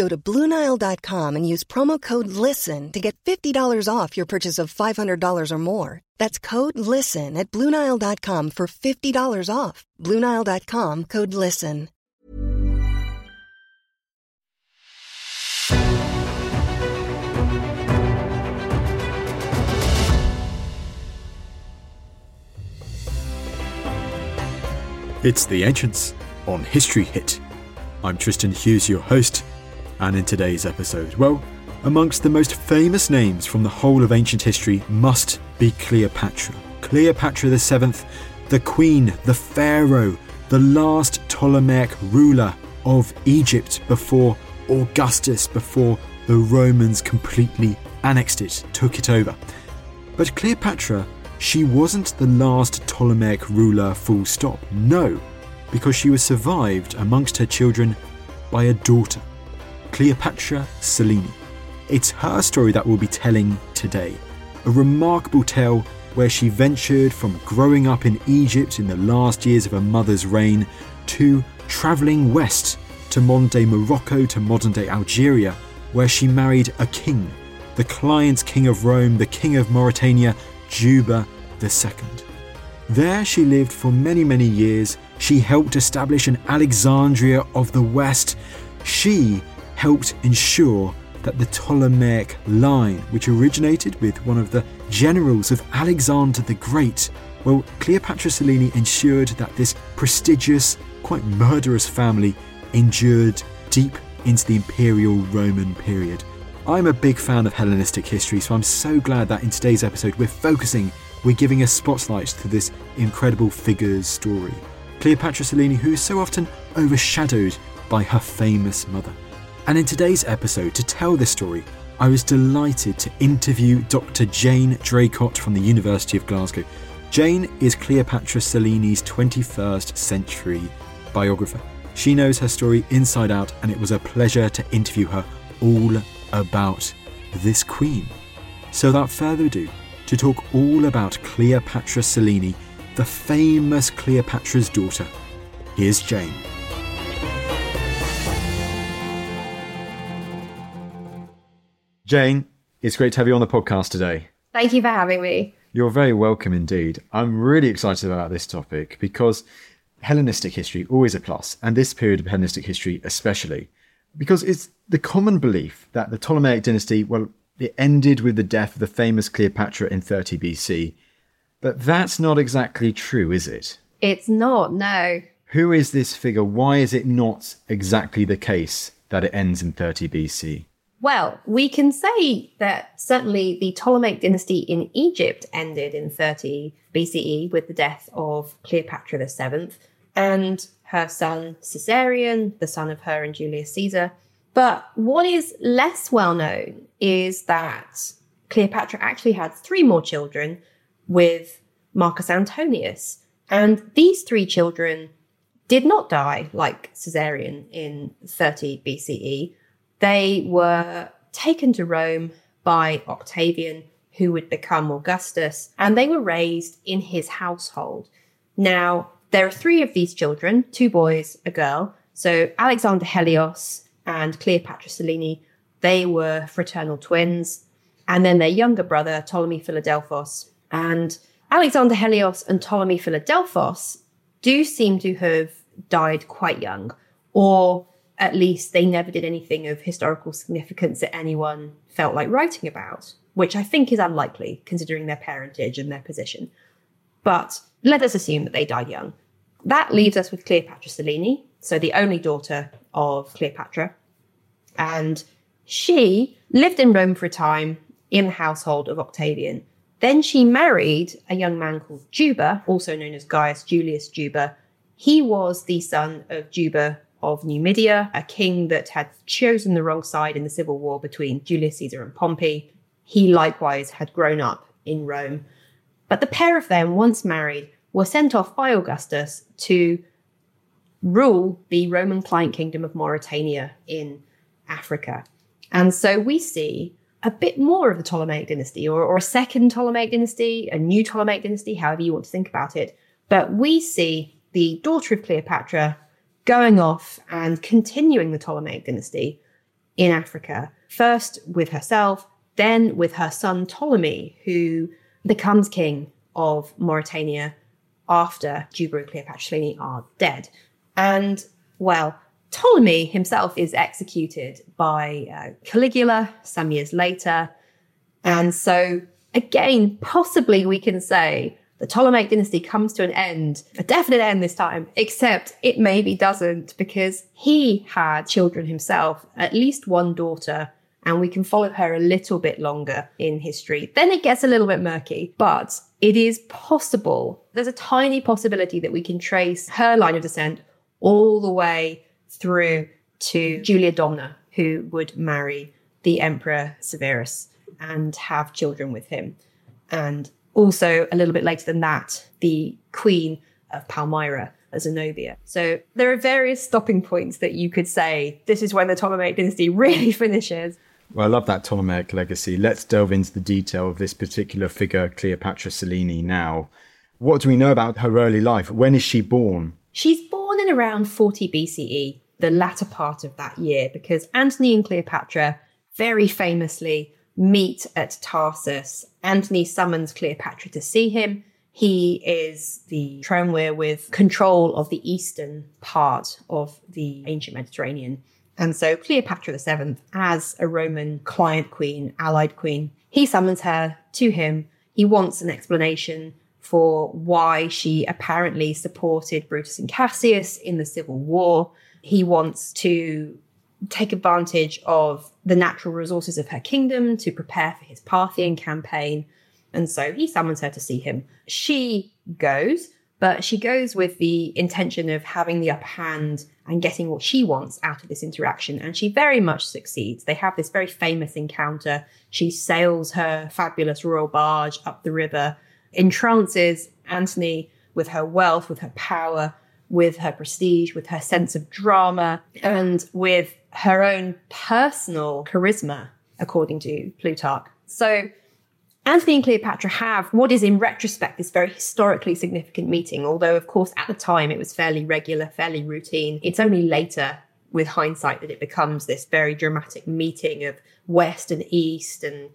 Go to BlueNile.com and use promo code LISTEN to get $50 off your purchase of $500 or more. That's code LISTEN at BlueNile.com for $50 off. BlueNile.com code LISTEN. It's The Ancients on History Hit. I'm Tristan Hughes, your host, and in today's episode, well, amongst the most famous names from the whole of ancient history must be Cleopatra. Cleopatra VII, the queen, the pharaoh, the last Ptolemaic ruler of Egypt before Augustus, before the Romans completely annexed it, took it over. But Cleopatra she wasn't the last Ptolemaic ruler full stop. No, because she was survived amongst her children by a daughter, Cleopatra Selene. It's her story that we'll be telling today. A remarkable tale where she ventured from growing up in Egypt in the last years of her mother's reign to travelling west to modern day Morocco to modern day Algeria, where she married a king, the client king of Rome, the king of Mauritania, Juba II. There she lived for many, many years. She helped establish an Alexandria of the West. She helped ensure that the Ptolemaic line, which originated with one of the generals of Alexander the Great, well, Cleopatra Selene ensured that this prestigious, quite murderous family endured deep into the imperial Roman period. I'm a big fan of Hellenistic history, so I'm so glad that in today's episode we're focusing, we're giving a spotlight to this incredible figure's story. Cleopatra Selene, who is so often overshadowed by her famous mother. And in today's episode, to tell this story, I was delighted to interview Dr. Jane Draycott from the University of Glasgow. Jane is Cleopatra Selene's 21st century biographer. She knows her story inside out, and it was a pleasure to interview her all about this queen. So, without further ado, to talk all about Cleopatra Selene, the famous Cleopatra's daughter, here's Jane. Jane, it's great to have you on the podcast today. Thank you for having me. You're very welcome indeed. I'm really excited about this topic because Hellenistic history always a plus, and this period of Hellenistic history especially because it's the common belief that the Ptolemaic dynasty, well, it ended with the death of the famous Cleopatra in 30 BC. But that's not exactly true, is it? It's not, no. Who is this figure? Why is it not exactly the case that it ends in 30 BC? Well, we can say that certainly the Ptolemaic dynasty in Egypt ended in 30 BCE with the death of Cleopatra VII. And her son Caesarion, the son of her and Julius Caesar. But what is less well known is that Cleopatra actually had three more children with Marcus Antonius. And these three children did not die like Caesarion in 30 BCE. They were taken to Rome by Octavian, who would become Augustus, and they were raised in his household. Now, there are three of these children two boys, a girl. So Alexander Helios and Cleopatra Selene, they were fraternal twins. And then their younger brother, Ptolemy Philadelphos. And Alexander Helios and Ptolemy Philadelphos do seem to have died quite young or at least they never did anything of historical significance that anyone felt like writing about, which I think is unlikely considering their parentage and their position. But let us assume that they died young. That leaves us with Cleopatra Selene, so the only daughter of Cleopatra. And she lived in Rome for a time in the household of Octavian. Then she married a young man called Juba, also known as Gaius Julius Juba. He was the son of Juba of Numidia, a king that had chosen the wrong side in the civil war between Julius Caesar and Pompey. He likewise had grown up in Rome. But the pair of them, once married, were sent off by Augustus to rule the Roman client kingdom of Mauritania in Africa. And so we see a bit more of the Ptolemaic dynasty, or, or a second Ptolemaic dynasty, a new Ptolemaic dynasty, however you want to think about it. But we see the daughter of Cleopatra going off and continuing the Ptolemaic dynasty in Africa, first with herself, then with her son Ptolemy, who becomes king of Mauritania after Juba and Cleopatra are dead. And, well, Ptolemy himself is executed by uh, Caligula some years later. And so, again, possibly we can say the Ptolemaic dynasty comes to an end, a definite end this time, except it maybe doesn't because he had children himself, at least one daughter, and we can follow her a little bit longer in history. Then it gets a little bit murky, but it is possible. There's a tiny possibility that we can trace her line of descent all the way through to Julia Domna, who would marry the Emperor Severus and have children with him. And also, a little bit later than that, the Queen of Palmyra, Zenobia. So there are various stopping points that you could say this is when the Ptolemaic dynasty really finishes. Well, I love that Ptolemaic legacy. Let's delve into the detail of this particular figure, Cleopatra Selene, now. What do we know about her early life? When is she born? She's born in around 40 BCE, the latter part of that year, because Antony and Cleopatra very famously meet at Tarsus. Antony summons Cleopatra to see him. He is the triumvir with control of the eastern part of the ancient Mediterranean. And so Cleopatra VII, as a Roman client queen, allied queen, he summons her to him. He wants an explanation for why she apparently supported Brutus and Cassius in the civil war. He wants to take advantage of the natural resources of her kingdom to prepare for his Parthian campaign. And so he summons her to see him. She goes, but she goes with the intention of having the upper hand and getting what she wants out of this interaction. And she very much succeeds. They have this very famous encounter. She sails her fabulous royal barge up the river, entrances Antony with her wealth, with her power, with her prestige, with her sense of drama, and with her own personal charisma, according to Plutarch. So Antony and Cleopatra have what is in retrospect this very historically significant meeting, although, of course, at the time it was fairly regular, fairly routine. It's only later, with hindsight, that it becomes this very dramatic meeting of West and East and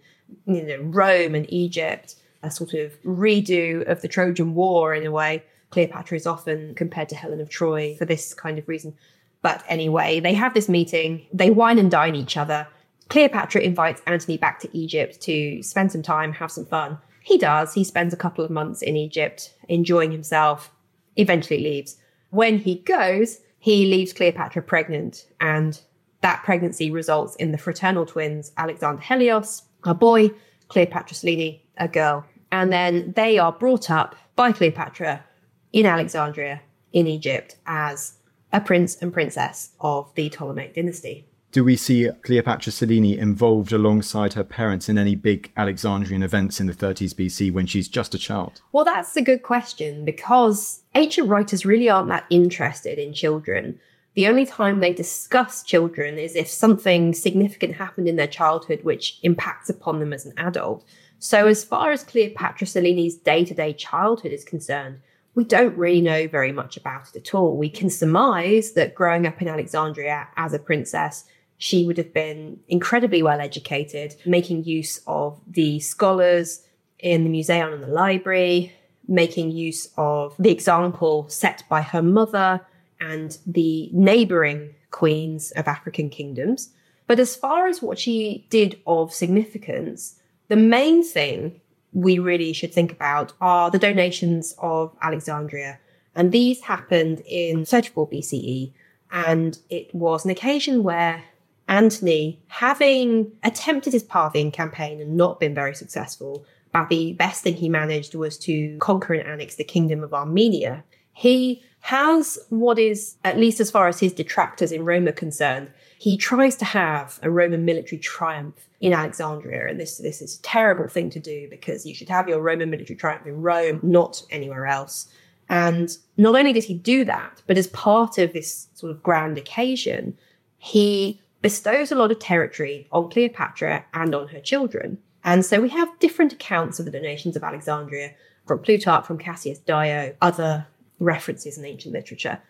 you know, Rome and Egypt, a sort of redo of the Trojan War in a way. Cleopatra is often compared to Helen of Troy for this kind of reason. But anyway, they have this meeting, they wine and dine each other. Cleopatra invites Antony back to Egypt to spend some time, have some fun. He does. He spends a couple of months in Egypt enjoying himself, eventually leaves. When he goes, he leaves Cleopatra pregnant, and that pregnancy results in the fraternal twins Alexander Helios, a boy, Cleopatra Selene, a girl. And then they are brought up by Cleopatra in Alexandria, in Egypt, as a prince and princess of the Ptolemaic dynasty. Do we see Cleopatra Selene involved alongside her parents in any big Alexandrian events in the 30s BC when she's just a child? Well, that's a good question because ancient writers really aren't that interested in children. The only time they discuss children is if something significant happened in their childhood which impacts upon them as an adult. So, as far as Cleopatra Selene's day to day childhood is concerned, we don't really know very much about it at all. We can surmise that growing up in Alexandria as a princess, she would have been incredibly well educated, making use of the scholars in the museum and the library, making use of the example set by her mother and the neighboring queens of African kingdoms. But as far as what she did of significance, the main thing we really should think about are the donations of Alexandria. And these happened in 34 BCE. And it was an occasion where Antony, having attempted his Parthian campaign and not been very successful, but the best thing he managed was to conquer and annex the kingdom of Armenia. He has what is, at least as far as his detractors in Rome are concerned, he tries to have a Roman military triumph in Alexandria. And this, this is a terrible thing to do because you should have your Roman military triumph in Rome, not anywhere else. And not only did he do that, but as part of this sort of grand occasion, he bestows a lot of territory on Cleopatra and on her children. And so we have different accounts of the donations of Alexandria from Plutarch, from Cassius Dio, other references in ancient literature.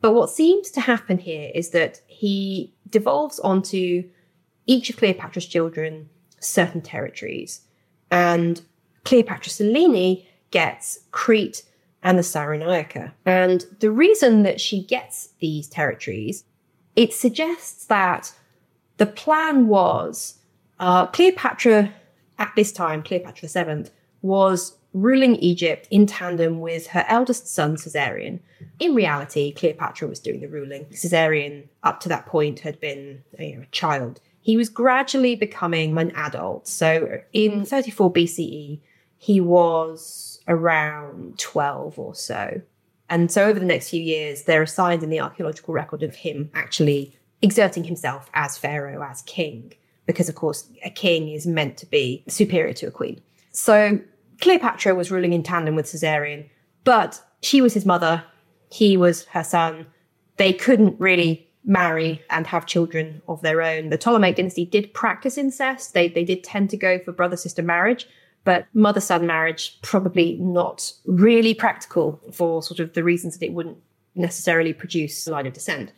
But what seems to happen here is that he devolves onto each of Cleopatra's children certain territories. And Cleopatra Selene gets Crete and the Cyrenaica. And the reason that she gets these territories, it suggests that the plan was uh, Cleopatra, at this time, Cleopatra VII, was ruling Egypt in tandem with her eldest son, Caesarion. In reality, Cleopatra was doing the ruling. Caesarion, up to that point, had been you know, a child. He was gradually becoming an adult. So in 34 BCE, he was around 12 or so. And so over the next few years, there are signs in the archaeological record of him actually exerting himself as pharaoh, as king, because of course, a king is meant to be superior to a queen. So Cleopatra was ruling in tandem with Caesarion, but she was his mother, he was her son. They couldn't really marry and have children of their own. The Ptolemaic dynasty did practice incest. They, they did tend to go for brother sister marriage, but mother son marriage probably not really practical for sort of the reasons that it wouldn't necessarily produce a line of descent.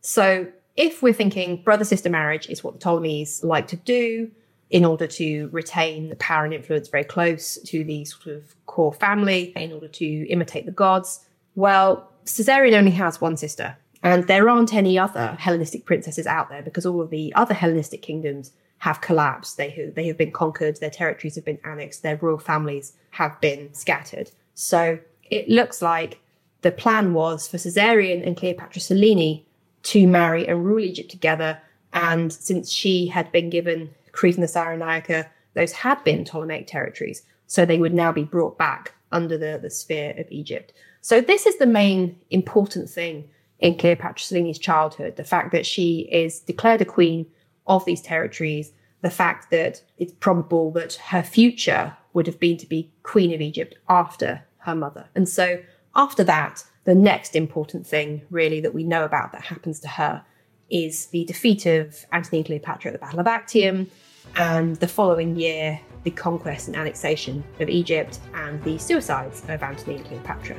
So if we're thinking brother sister marriage is what the Ptolemies like to do, in order to retain the power and influence very close to the sort of core family, in order to imitate the gods. Well, Caesarion only has one sister, and there aren't any other Hellenistic princesses out there because all of the other Hellenistic kingdoms have collapsed. They have, they have been conquered, their territories have been annexed, their royal families have been scattered. So it looks like the plan was for Caesarion and Cleopatra Selene to marry and rule Egypt together. And since she had been given Crete and the Cyrenaica, those had been Ptolemaic territories. So they would now be brought back under the, the sphere of Egypt. So this is the main important thing in Cleopatra Selene's childhood the fact that she is declared a queen of these territories, the fact that it's probable that her future would have been to be queen of Egypt after her mother. And so after that, the next important thing really that we know about that happens to her is the defeat of Antony and Cleopatra at the Battle of Actium, and the following year, the conquest and annexation of Egypt and the suicides of Antony and Cleopatra.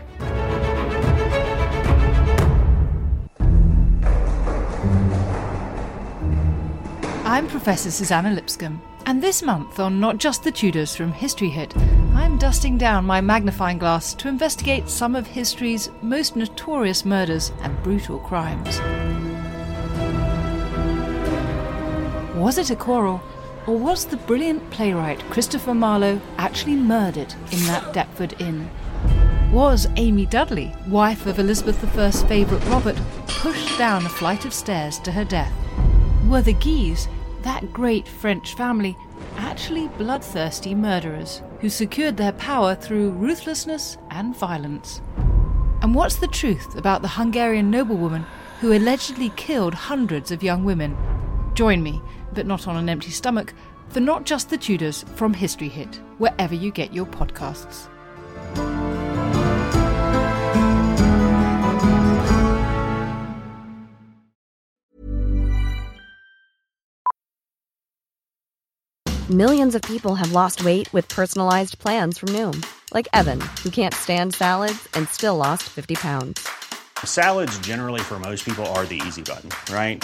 I'm Professor Suzannah Lipscomb, and this month on Not Just the Tudors from History Hit, I'm dusting down my magnifying glass to investigate some of history's most notorious murders and brutal crimes. Was it a quarrel? Or was the brilliant playwright Christopher Marlowe actually murdered in that Deptford inn? Was Amy Dudley, wife of Elizabeth I's favourite Robert, pushed down a flight of stairs to her death? Were the Guises, that great French family, actually bloodthirsty murderers who secured their power through ruthlessness and violence? And what's the truth about the Hungarian noblewoman who allegedly killed hundreds of young women? Join me but not on an empty stomach, for Not Just the Tudors from History Hit, wherever you get your podcasts. Millions of people have lost weight with personalized plans from Noom, like Evan, who can't stand salads and still lost 50 pounds. Salads, generally, for most people, are the easy button, right?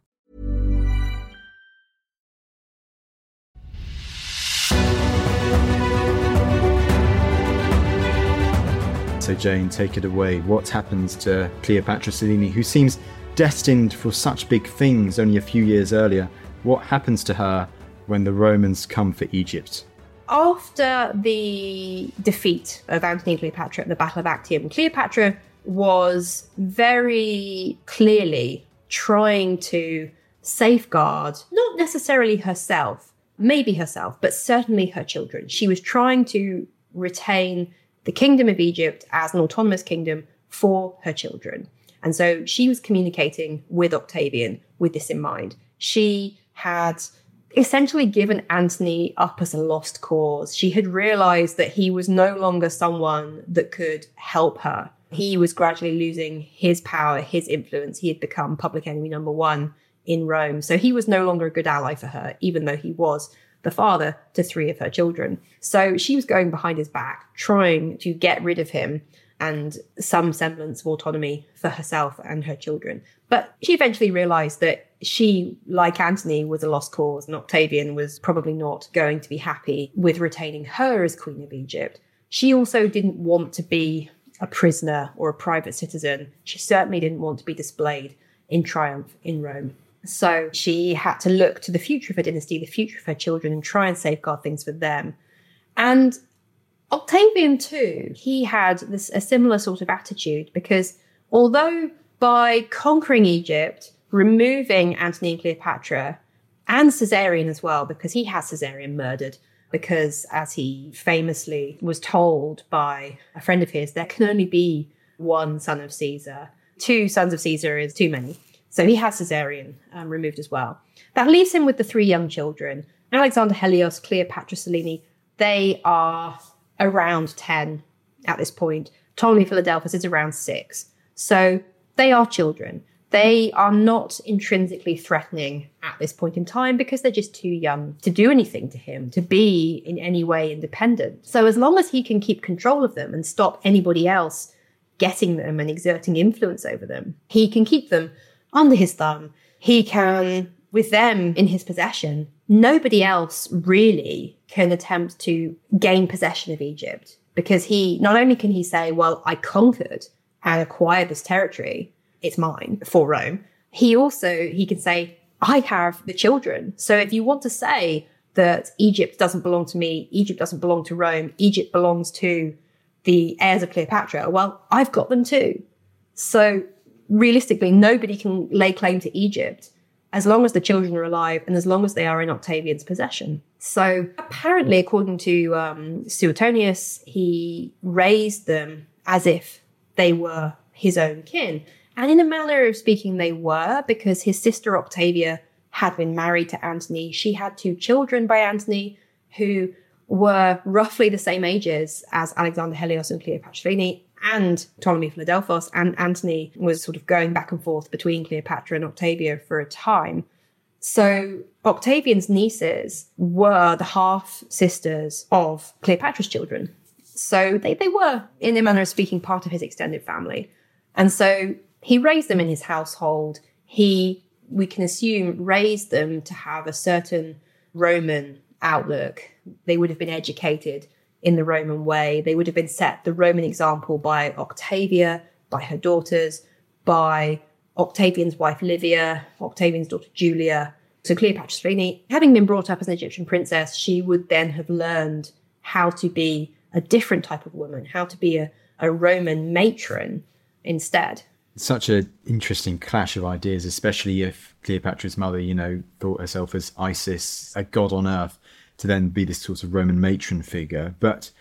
So, Jane, take it away. What happens to Cleopatra Selene, who seems destined for such big things only a few years earlier? What happens to her when the Romans come for Egypt? After the defeat of Antony and Cleopatra at the Battle of Actium, Cleopatra was very clearly trying to safeguard not necessarily herself, maybe herself, but certainly her children. She was trying to retain the kingdom of Egypt as an autonomous kingdom for her children. And so she was communicating with Octavian with this in mind. She had essentially given Antony up as a lost cause. She had realized that he was no longer someone that could help her. He was gradually losing his power, his influence. He had become public enemy number one in Rome. So he was no longer a good ally for her, even though he was the father to three of her children. So she was going behind his back, trying to get rid of him and some semblance of autonomy for herself and her children. But she eventually realized that she, like Antony, was a lost cause, and Octavian was probably not going to be happy with retaining her as Queen of Egypt. She also didn't want to be a prisoner or a private citizen. She certainly didn't want to be displayed in triumph in Rome. So she had to look to the future of her dynasty, the future of her children, and try and safeguard things for them. And Octavian, too, he had this, a similar sort of attitude because although by conquering Egypt, removing Antony and Cleopatra, and Caesarion as well, because he has Caesarion murdered, because as he famously was told by a friend of his, there can only be one son of Caesar. Two sons of Caesar is too many. So he has Caesarion um, removed as well. That leaves him with the three young children Alexander Helios, Cleopatra Selene. They are around 10 at this point. Ptolemy Philadelphus is around six. So they are children. They are not intrinsically threatening at this point in time because they're just too young to do anything to him, to be in any way independent. So, as long as he can keep control of them and stop anybody else getting them and exerting influence over them, he can keep them under his thumb. He can, with them in his possession, nobody else really can attempt to gain possession of Egypt because he not only can he say, Well, I conquered and acquired this territory, it's mine for Rome. He also he can say, I have the children. So if you want to say that Egypt doesn't belong to me, Egypt doesn't belong to Rome, Egypt belongs to the heirs of Cleopatra, well, I've got them too. So realistically, nobody can lay claim to Egypt as long as the children are alive and as long as they are in Octavian's possession. So apparently, according to um, Suetonius, he raised them as if they were his own kin. And in a manner of speaking, they were, because his sister Octavia had been married to Antony. She had two children by Antony who were roughly the same ages as Alexander Helios and Cleopatra Selene and Ptolemy Philadelphos and Antony was sort of going back and forth between Cleopatra and Octavia for a time. So Octavian's nieces were the half sisters of Cleopatra's children. So they, they were, in a manner of speaking, part of his extended family. And so he raised them in his household. He, we can assume, raised them to have a certain Roman outlook. They would have been educated in the Roman way. They would have been set the Roman example by Octavia, by her daughters, by Octavian's wife Livia, Octavian's daughter Julia. So Cleopatra Selene, having been brought up as an Egyptian princess, she would then have learned how to be a different type of woman, how to be a, a Roman matron instead. Such an interesting clash of ideas, especially if Cleopatra's mother, you know, thought herself as Isis, a god on earth, to then be this sort of Roman matron figure. But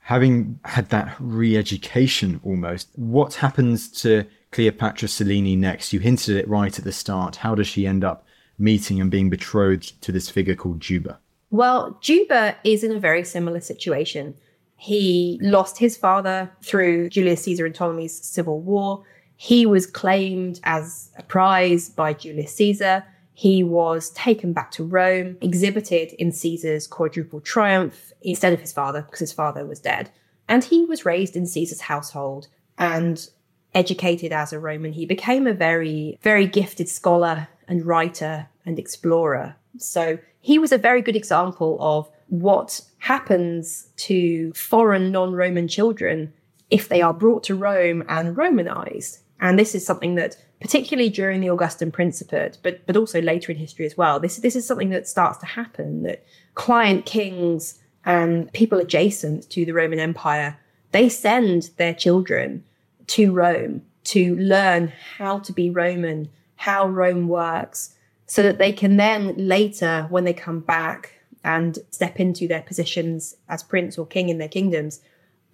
having had that re education almost, what happens to Cleopatra Selene next? You hinted it right at the start. How does she end up meeting and being betrothed to this figure called Juba? Well, Juba is in a very similar situation. He lost his father through Julius Caesar and Ptolemy's civil war. He was claimed as a prize by Julius Caesar. He was taken back to Rome, exhibited in Caesar's quadruple triumph instead of his father, because his father was dead. And he was raised in Caesar's household and educated as a Roman. He became a very, very gifted scholar and writer and explorer. So he was a very good example of what happens to foreign non Roman children if they are brought to Rome and Romanized. And this is something that, particularly during the Augustan Principate, but, but also later in history as well, this, this is something that starts to happen that client kings and people adjacent to the Roman Empire, they send their children to Rome to learn how to be Roman, how Rome works, so that they can then later, when they come back and step into their positions as prince or king in their kingdoms,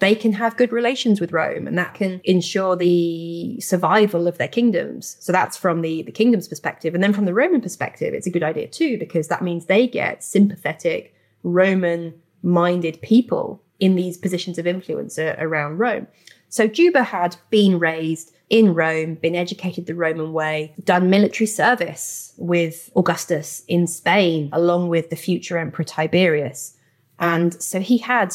they can have good relations with Rome and that can ensure the survival of their kingdoms. So that's from the, the kingdom's perspective. And then from the Roman perspective, it's a good idea too, because that means they get sympathetic, Roman minded people in these positions of influence uh, around Rome. So Juba had been raised in Rome, been educated the Roman way, done military service with Augustus in Spain, along with the future Emperor Tiberius. And so he had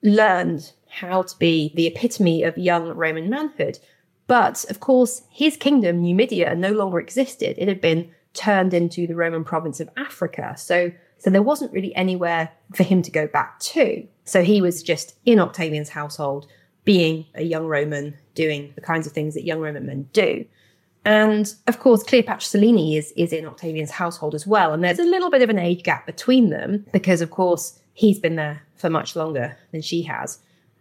learned how to be the epitome of young Roman manhood. But of course, his kingdom, Numidia, no longer existed. It had been turned into the Roman province of Africa. So, so there wasn't really anywhere for him to go back to. So he was just in Octavian's household, being a young Roman, doing the kinds of things that young Roman men do. And of course, Cleopatra Selene is, is in Octavian's household as well. And there's a little bit of an age gap between them because, of course, he's been there for much longer than she has.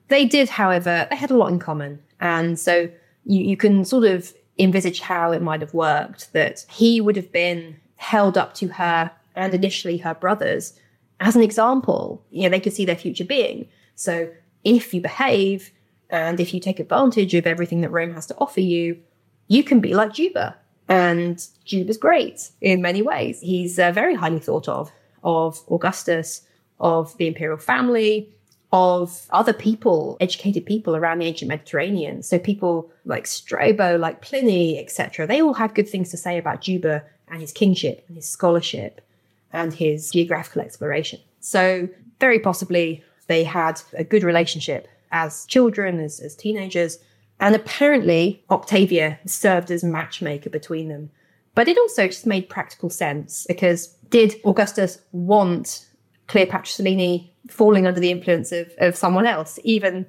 They did, however, they had a lot in common. And so you, you can sort of envisage how it might have worked that he would have been held up to her and initially her brothers as an example. You know, they could see their future being. So if you behave, and if you take advantage of everything that Rome has to offer you, you can be like Juba. And Juba's great in many ways. He's uh, very highly thought of, of Augustus, of the imperial family, of other people, educated people around the ancient Mediterranean. So people like Strabo, like Pliny, etc. They all had good things to say about Juba and his kingship and his scholarship and his geographical exploration. So very possibly they had a good relationship as children, as, as teenagers. And apparently, Octavia served as matchmaker between them. But it also just made practical sense because did Augustus want Cleopatra Selene falling under the influence of, of someone else, even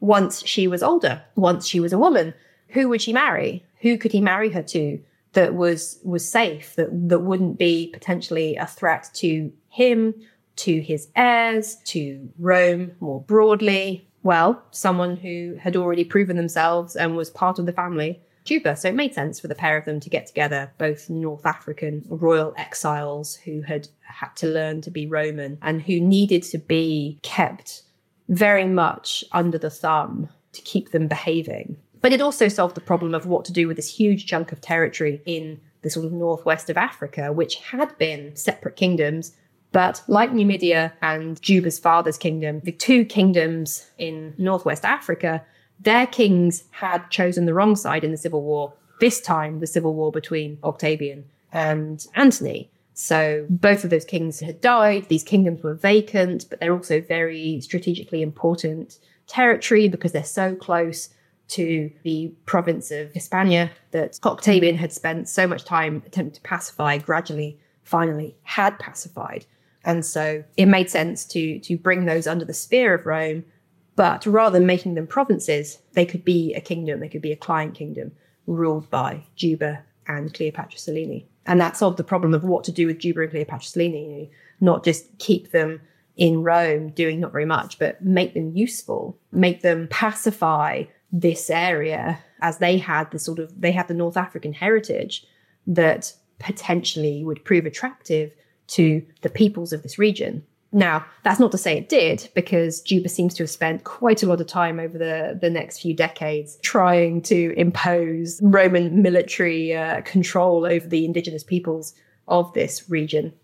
once she was older, once she was a woman? Who would she marry? Who could he marry her to that was was safe, that, that wouldn't be potentially a threat to him, to his heirs, to Rome more broadly? well, someone who had already proven themselves and was part of the family, Juba. So it made sense for the pair of them to get together, both North African royal exiles who had had to learn to be Roman and who needed to be kept very much under the thumb to keep them behaving. But it also solved the problem of what to do with this huge chunk of territory in the sort of northwest of Africa, which had been separate kingdoms but like Numidia and Juba's father's kingdom, the two kingdoms in northwest Africa, their kings had chosen the wrong side in the civil war. This time, the civil war between Octavian and Antony. So both of those kings had died. These kingdoms were vacant, but they're also very strategically important territory because they're so close to the province of Hispania that Octavian had spent so much time attempting to pacify, gradually, finally had pacified. And so it made sense to, to bring those under the sphere of Rome. But rather than making them provinces, they could be a kingdom, they could be a client kingdom ruled by Juba and Cleopatra Selene. And that solved the problem of what to do with Juba and Cleopatra Selene, not just keep them in Rome doing not very much, but make them useful, make them pacify this area as they had the sort of, they had the North African heritage that potentially would prove attractive to the peoples of this region. Now, that's not to say it did, because Juba seems to have spent quite a lot of time over the, the next few decades trying to impose Roman military uh, control over the indigenous peoples of this region.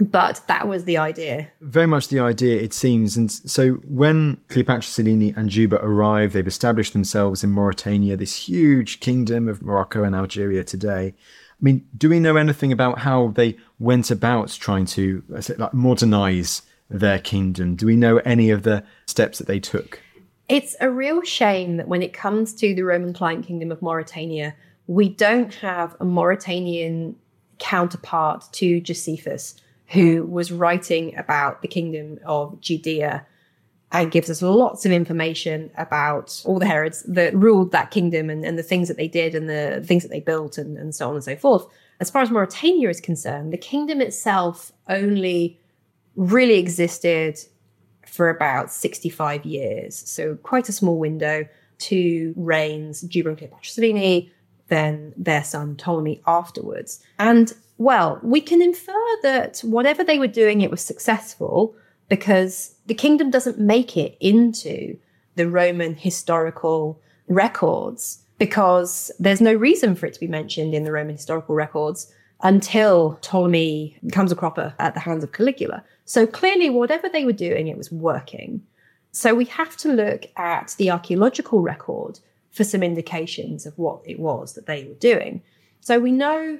But that was the idea. Very much the idea, it seems. And so when Cleopatra Selene and Juba arrive, they've established themselves in Mauritania, this huge kingdom of Morocco and Algeria today. I mean, do we know anything about how they went about trying to like modernize their kingdom? Do we know any of the steps that they took? It's a real shame that when it comes to the Roman client kingdom of Mauritania, we don't have a Mauritanian counterpart to Josephus, who was writing about the kingdom of Judea and gives us lots of information about all the Herods that ruled that kingdom and, and the things that they did and the things that they built and, and so on and so forth. As far as Mauritania is concerned, the kingdom itself only really existed for about 65 years. So quite a small window. Two reigns, Juba and Cleopatra Selene, then their son Ptolemy afterwards. And well, we can infer that whatever they were doing, it was successful because the kingdom doesn't make it into the Roman historical records because there's no reason for it to be mentioned in the Roman historical records until Ptolemy becomes a cropper at the hands of Caligula. So clearly, whatever they were doing, it was working. So we have to look at the archaeological record for some indications of what it was that they were doing. So we know,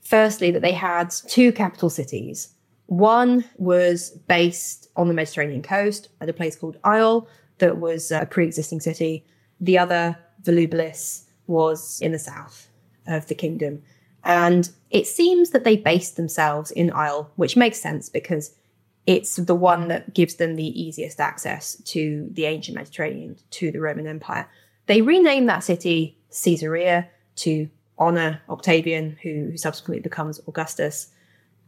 firstly, that they had two capital cities. One was based on the Mediterranean coast at a place called Iol, that was a pre existing city. The other, Volubilis, was in the south of the kingdom. And it seems that they based themselves in Iol, which makes sense because it's the one that gives them the easiest access to the ancient Mediterranean, to the Roman Empire. They renamed that city Caesarea to honor Octavian, who, subsequently becomes Augustus.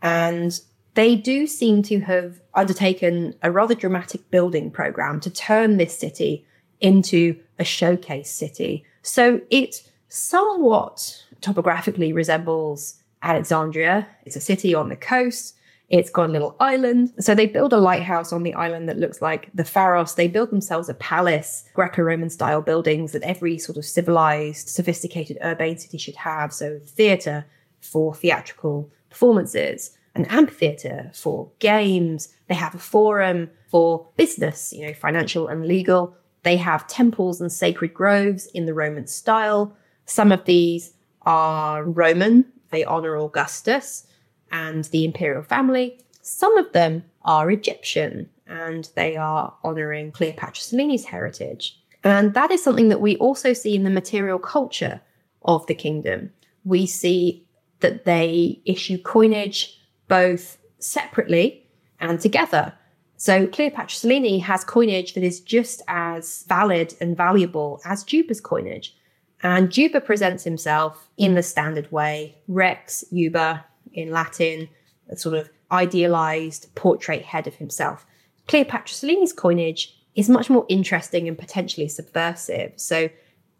And they do seem to have undertaken a rather dramatic building program to turn this city into a showcase city. So it somewhat topographically resembles Alexandria. It's a city on the coast. It's got a little island. So they build a lighthouse on the island that looks like the Pharos. They build themselves a palace, Greco Roman style buildings that every sort of civilized, sophisticated urbane city should have. So theatre for theatrical performances, an amphitheatre for games. They have a forum for business, you know, financial and legal. They have temples and sacred groves in the Roman style. Some of these are Roman, they honor Augustus and the imperial family. Some of them are Egyptian and they are honoring Cleopatra Selene's heritage. And that is something that we also see in the material culture of the kingdom. We see that they issue coinage both separately and together. So Cleopatra Selene has coinage that is just as valid and valuable as Juba's coinage. And Juba presents himself in the standard way, Rex Juba in Latin, a sort of idealized portrait head of himself. Cleopatra Selene's coinage is much more interesting and potentially subversive. So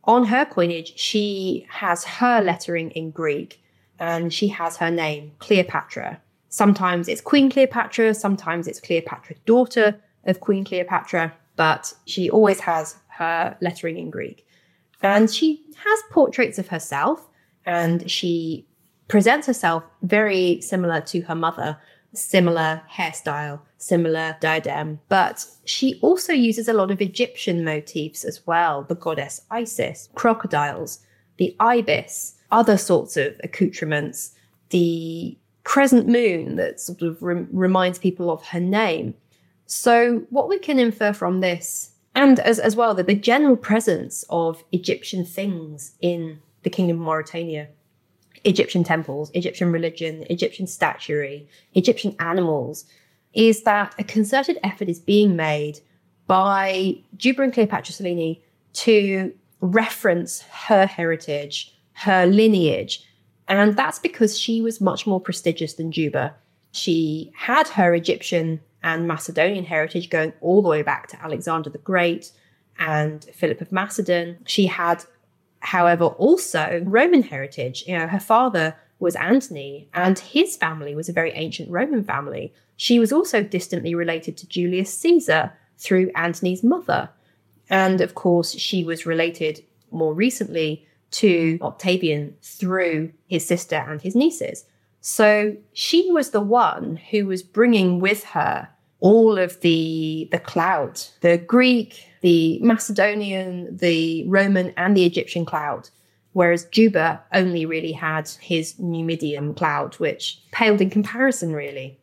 on her coinage, she has her lettering in Greek and she has her name, Cleopatra. Sometimes it's Queen Cleopatra, sometimes it's Cleopatra, daughter of Queen Cleopatra, but she always has her lettering in Greek. And she has portraits of herself and she presents herself very similar to her mother, similar hairstyle, similar diadem, but she also uses a lot of Egyptian motifs as well the goddess Isis, crocodiles, the ibis, other sorts of accoutrements, the crescent moon that sort of re- reminds people of her name. So, what we can infer from this and as, as well that the general presence of Egyptian things in the Kingdom of Mauritania, Egyptian temples, Egyptian religion, Egyptian statuary, Egyptian animals, is that a concerted effort is being made by Juba and Cleopatra Selene to reference her heritage, her lineage, And that's because she was much more prestigious than Juba. She had her Egyptian and Macedonian heritage going all the way back to Alexander the Great and Philip of Macedon. She had, however, also Roman heritage. You know, her father was Antony, and his family was a very ancient Roman family. She was also distantly related to Julius Caesar through Antony's mother. And of course, she was related more recently to Octavian through his sister and his nieces. So she was the one who was bringing with her all of the the cloud, the Greek, the Macedonian, the Roman, and the Egyptian cloud. Whereas Juba only really had his Numidian cloud, which paled in comparison, really.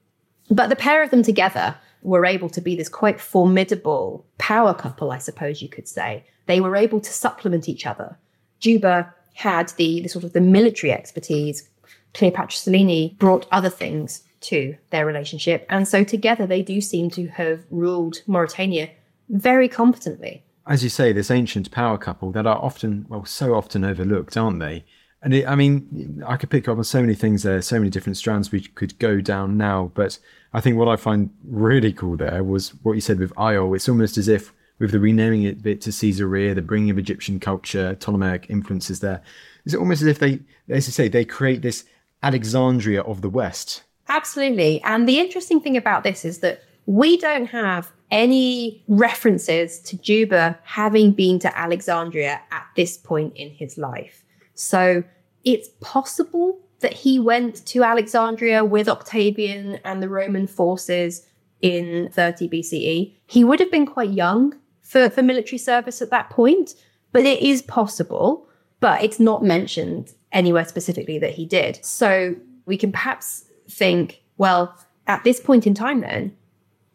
But the pair of them together were able to be this quite formidable power couple, I suppose you could say. They were able to supplement each other. Juba had the, the sort of the military expertise. Cleopatra Selene brought other things to their relationship. And so together they do seem to have ruled Mauretania very competently. As you say, this ancient power couple that are often, well, so often overlooked, aren't they? And it, I mean, I could pick up on so many things there, so many different strands we could go down now. But I think what I find really cool there was what you said with Iol. It's almost as if with the renaming it bit to Caesarea, the bringing of Egyptian culture, Ptolemaic influences there. It's almost as if they, as you say, they create this Alexandria of the West. Absolutely. And the interesting thing about this is that we don't have any references to Juba having been to Alexandria at this point in his life. So it's possible that he went to Alexandria with Octavian and the Roman forces in 30 BCE. He would have been quite young for, for military service at that point, but it is possible, but it's not mentioned anywhere specifically that he did. So we can perhaps think, well, at this point in time, then,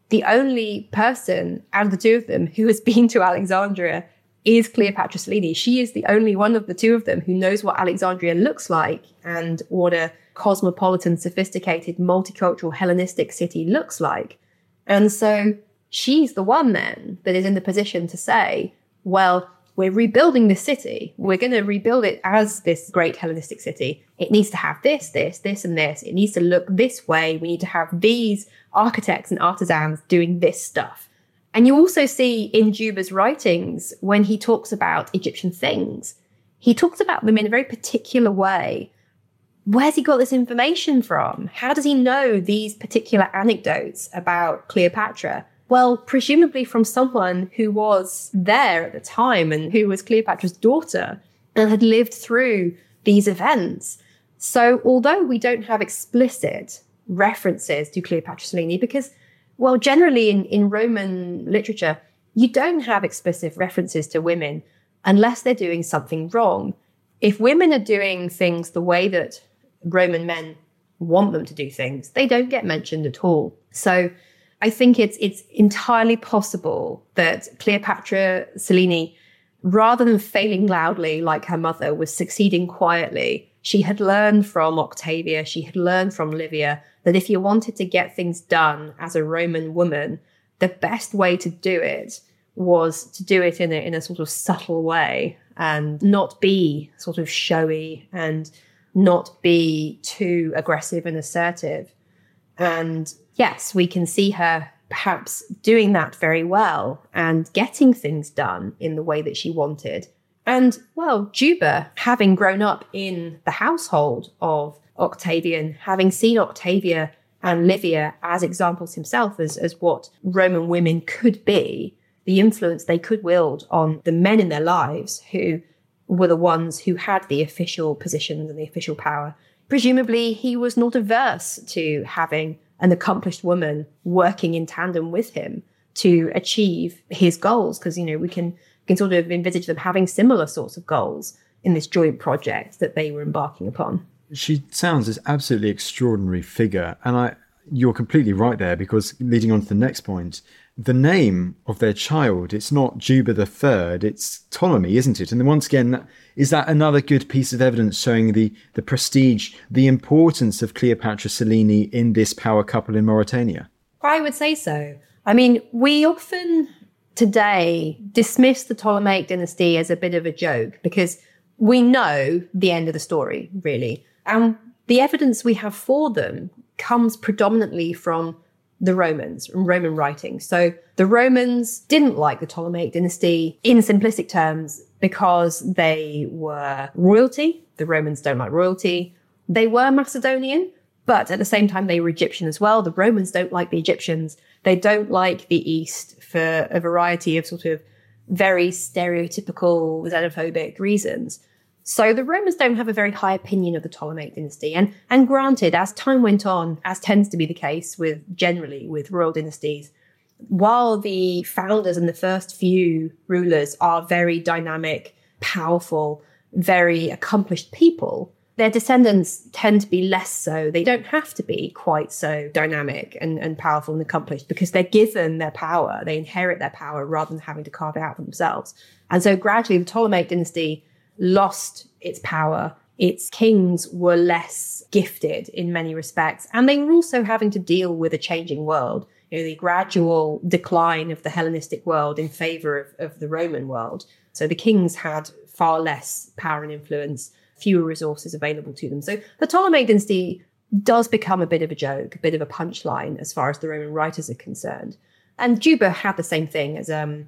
the only person out of the two of them who has been to Alexandria is Cleopatra Selene. She is the only one of the two of them who knows what Alexandria looks like and what a cosmopolitan, sophisticated, multicultural Hellenistic city looks like. And so she's the one then that is in the position to say, well, we're rebuilding the city. We're going to rebuild it as this great Hellenistic city. It needs to have this, this, this, and this. It needs to look this way. We need to have these architects and artisans doing this stuff. And you also see in Juba's writings, when he talks about Egyptian things, he talks about them in a very particular way. Where's he got this information from? How does he know these particular anecdotes about Cleopatra? Well, presumably from someone who was there at the time and who was Cleopatra's daughter and had lived through these events. So, although we don't have explicit references to Cleopatra Selene, because, well, generally in, in Roman literature, you don't have explicit references to women unless they're doing something wrong. If women are doing things the way that Roman men want them to do things, they don't get mentioned at all. So, I think it's it's entirely possible that Cleopatra Selene, rather than failing loudly like her mother, was succeeding quietly. She had learned from Octavia, she had learned from Livia that if you wanted to get things done as a Roman woman, the best way to do it was to do it in a, in a sort of subtle way and not be sort of showy and not be too aggressive and assertive. And yes, we can see her perhaps doing that very well and getting things done in the way that she wanted. And well, Juba, having grown up in the household of Octavian, having seen Octavia and Livia as examples himself as, as what Roman women could be, the influence they could wield on the men in their lives who were the ones who had the official positions and the official power. Presumably, he was not averse to having an accomplished woman working in tandem with him to achieve his goals. Because you know we can can sort of envisage them having similar sorts of goals in this joint project that they were embarking upon. She sounds this absolutely extraordinary figure. And i you're completely right there because leading on to the next point the name of their child it's not juba the third it's ptolemy isn't it and then once again is that another good piece of evidence showing the, the prestige, the importance of Cleopatra Selene in this power couple in Mauretania? I would say so. I mean, we often today dismiss the Ptolemaic dynasty as a bit of a joke because we know the end of the story, really. And the evidence we have for them comes predominantly from the Romans, from Roman writing. So the Romans didn't like the Ptolemaic dynasty in simplistic terms because they were royalty. The Romans don't like royalty. They were Macedonian, but at the same time, they were Egyptian as well. The Romans don't like the Egyptians. They don't like the East for a variety of sort of very stereotypical xenophobic reasons. So the Romans don't have a very high opinion of the Ptolemaic dynasty. And, and granted, as time went on, as tends to be the case with generally with royal dynasties, while the founders and the first few rulers are very dynamic, powerful, very accomplished people, their descendants tend to be less so. They don't have to be quite so dynamic and, and powerful and accomplished because they're given their power. They inherit their power rather than having to carve it out for themselves. And so gradually the Ptolemaic dynasty lost its power. Its kings were less gifted in many respects. And they were also having to deal with a changing world. You know, the gradual decline of the Hellenistic world in favor of, of the Roman world. So the kings had far less power and influence fewer resources available to them. So the Ptolemaic dynasty does become a bit of a joke, a bit of a punchline as far as the Roman writers are concerned. And Juba had the same thing as um,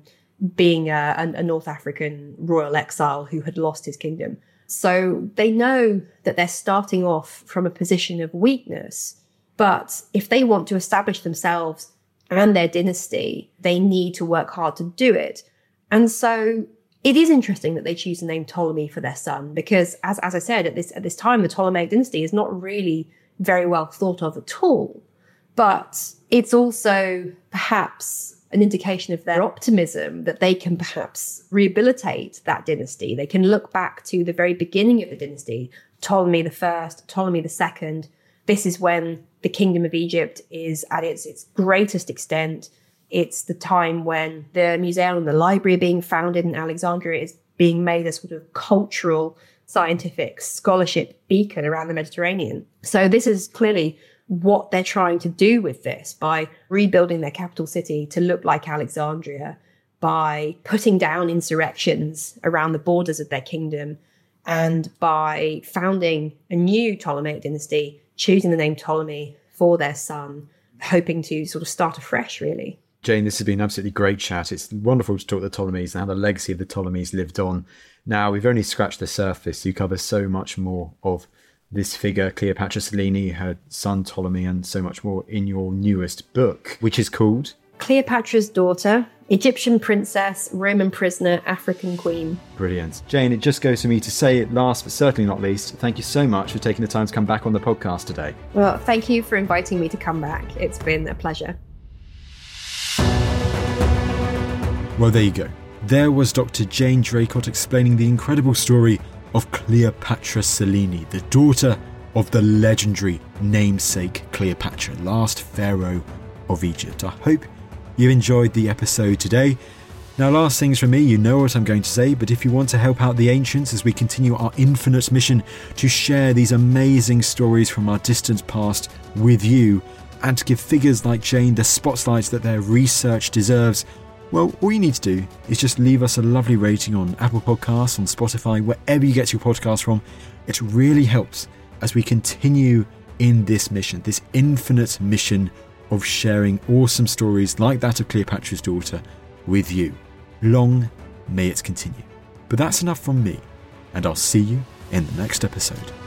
being a, a North African royal exile who had lost his kingdom. So they know that they're starting off from a position of weakness. But if they want to establish themselves and their dynasty, they need to work hard to do it. And so it is interesting that they choose the name Ptolemy for their son because, as, as I said, at this, at this time, the Ptolemaic dynasty is not really very well thought of at all. But it's also perhaps an indication of their optimism that they can perhaps rehabilitate that dynasty. They can look back to the very beginning of the dynasty, Ptolemy the first, Ptolemy the second. This is when the kingdom of Egypt is at its, its greatest extent. It's the time when the museum and the library are being founded in Alexandria is being made a sort of cultural, scientific scholarship beacon around the Mediterranean. So this is clearly what they're trying to do with this by rebuilding their capital city to look like Alexandria, by putting down insurrections around the borders of their kingdom, and by founding a new Ptolemaic dynasty, choosing the name Ptolemy for their son, hoping to sort of start afresh, really. Jane, this has been an absolutely great chat. It's wonderful to talk to the Ptolemies and how the legacy of the Ptolemies lived on. Now, we've only scratched the surface. You cover so much more of this figure, Cleopatra Selene, her son Ptolemy, and so much more in your newest book, which is called Cleopatra's Daughter Egyptian Princess, Roman Prisoner, African Queen. Brilliant. Jane, it just goes for me to say, last but certainly not least, thank you so much for taking the time to come back on the podcast today. Well, thank you for inviting me to come back. It's been a pleasure. Well, there you go. There was Dr. Jane Draycott explaining the incredible story of Cleopatra Selene, the daughter of the legendary namesake Cleopatra, last pharaoh of Egypt. I hope you enjoyed the episode today. Now, last things from me, you know what I'm going to say, but if you want to help out the ancients as we continue our infinite mission to share these amazing stories from our distant past with you, and to give figures like Jane the spotlight that their research deserves, well, all you need to do is just leave us a lovely rating on Apple Podcasts, on Spotify, wherever you get your podcast from. It really helps as we continue in this mission, this infinite mission of sharing awesome stories like that of Cleopatra's daughter with you. Long may it continue. But that's enough from me, and I'll see you in the next episode.